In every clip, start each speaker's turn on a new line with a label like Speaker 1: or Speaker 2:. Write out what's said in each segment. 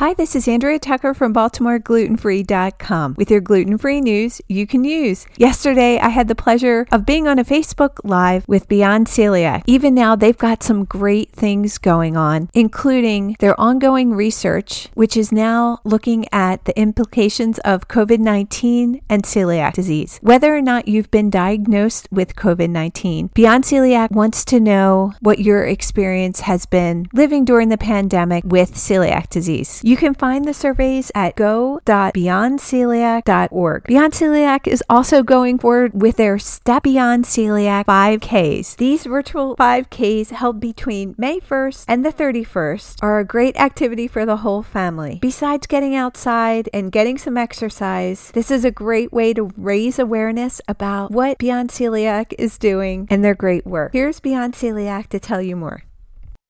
Speaker 1: Hi, this is Andrea Tucker from BaltimoreGlutenFree.com with your gluten free news you can use. Yesterday, I had the pleasure of being on a Facebook Live with Beyond Celiac. Even now, they've got some great things going on, including their ongoing research, which is now looking at the implications of COVID 19 and celiac disease. Whether or not you've been diagnosed with COVID 19, Beyond Celiac wants to know what your experience has been living during the pandemic with celiac disease. You can find the surveys at go.beyondceliac.org. Beyond Celiac is also going forward with their Step Beyond Celiac 5Ks. These virtual 5Ks held between May 1st and the 31st are a great activity for the whole family. Besides getting outside and getting some exercise, this is a great way to raise awareness about what Beyond Celiac is doing and their great work. Here's Beyond Celiac to tell you more.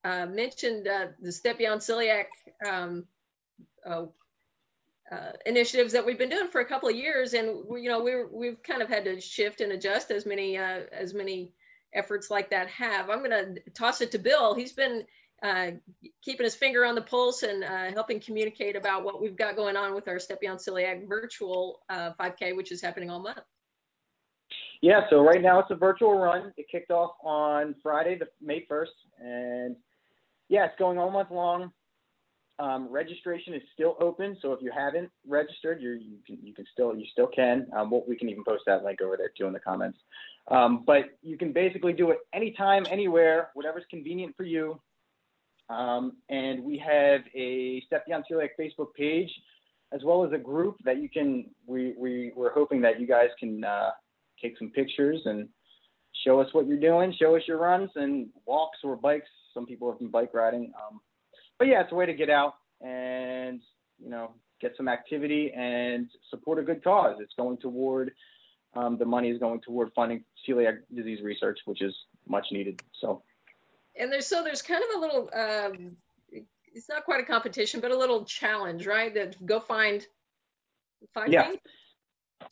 Speaker 2: Uh, mentioned uh, the Step Beyond Celiac um, uh, uh, initiatives that we've been doing for a couple of years, and we, you know we're we've kind of had to shift and adjust as many uh, as many efforts like that have. I'm going to toss it to Bill. He's been uh, keeping his finger on the pulse and uh, helping communicate about what we've got going on with our Step Beyond Celiac virtual 5K, uh, which is happening all month.
Speaker 3: Yeah, so right now it's a virtual run. It kicked off on Friday, the May 1st, and yeah, it's going all month long. Um, registration is still open, so if you haven't registered, you can you can still you still can. Um, we can even post that link over there too in the comments. Um, but you can basically do it anytime, anywhere, whatever's convenient for you. Um, and we have a Step Beyond Celiac Facebook page, as well as a group that you can. We we we're hoping that you guys can uh, take some pictures and show us what you're doing, show us your runs and walks or bikes. Some people have been bike riding. Um, but yeah, it's a way to get out and you know get some activity and support a good cause. It's going toward um, the money is going toward funding celiac disease research, which is much needed. So,
Speaker 2: and there's so there's kind of a little. Um, it's not quite a competition, but a little challenge, right? That go find find
Speaker 3: yeah.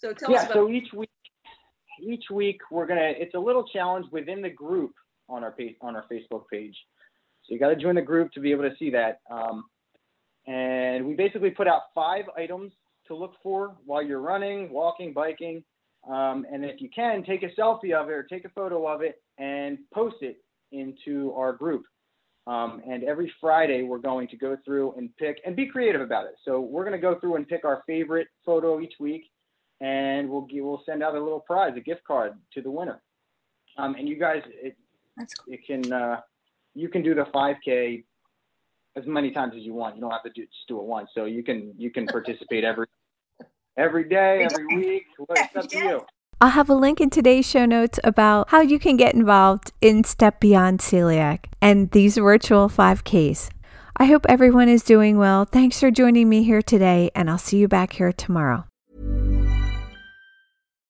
Speaker 2: So tell
Speaker 3: yeah,
Speaker 2: us about.
Speaker 3: so each week, each week we're gonna. It's a little challenge within the group on our page on our Facebook page. So you got to join the group to be able to see that. Um, and we basically put out five items to look for while you're running, walking, biking. Um, and if you can, take a selfie of it or take a photo of it and post it into our group. Um, and every Friday, we're going to go through and pick and be creative about it. So we're going to go through and pick our favorite photo each week, and we'll we'll send out a little prize, a gift card to the winner. Um, and you guys, it, cool. it can uh, you can do the 5K as many times as you want. You don't have to do, just do it once. So you can you can participate every every day, every week. It's up to you.
Speaker 1: I'll have a link in today's show notes about how you can get involved in Step Beyond Celiac and these virtual 5Ks. I hope everyone is doing well. Thanks for joining me here today, and I'll see you back here tomorrow.